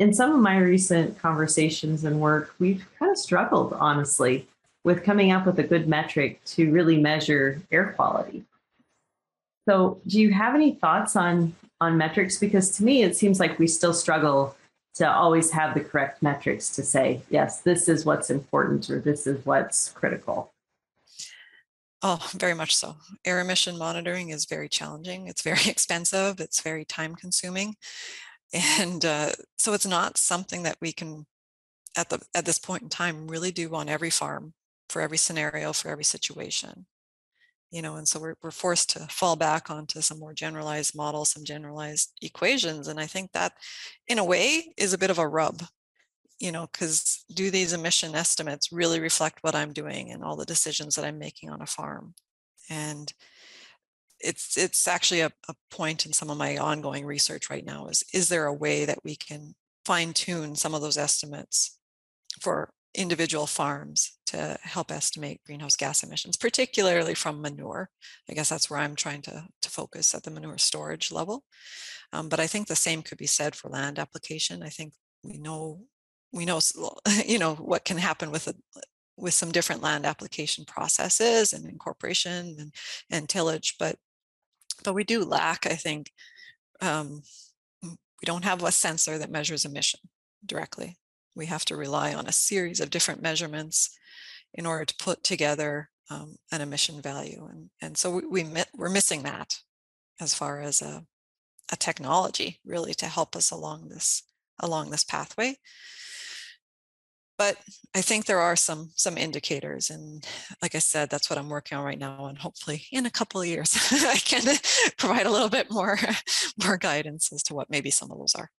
in some of my recent conversations and work, we've kind of struggled, honestly, with coming up with a good metric to really measure air quality. So, do you have any thoughts on on metrics? Because to me, it seems like we still struggle to always have the correct metrics to say, yes, this is what's important or this is what's critical. Oh, very much so. Air emission monitoring is very challenging. It's very expensive. It's very time consuming. And uh, so it's not something that we can, at, the, at this point in time, really do on every farm for every scenario, for every situation. You know, and so we're, we're forced to fall back onto some more generalized models, some generalized equations. And I think that in a way is a bit of a rub you know, because do these emission estimates really reflect what I'm doing and all the decisions that I'm making on a farm? And it's it's actually a, a point in some of my ongoing research right now is is there a way that we can fine tune some of those estimates for individual farms to help estimate greenhouse gas emissions, particularly from manure. I guess that's where I'm trying to, to focus at the manure storage level. Um, but I think the same could be said for land application. I think we know we know you know what can happen with a with some different land application processes and incorporation and, and tillage, but but we do lack, I think, um, we don't have a sensor that measures emission directly. We have to rely on a series of different measurements in order to put together um, an emission value. And, and so we, we, we're missing that as far as a, a technology really to help us along this along this pathway but I think there are some some indicators, and like I said, that's what I'm working on right now. And hopefully, in a couple of years, I can provide a little bit more more guidance as to what maybe some of those are.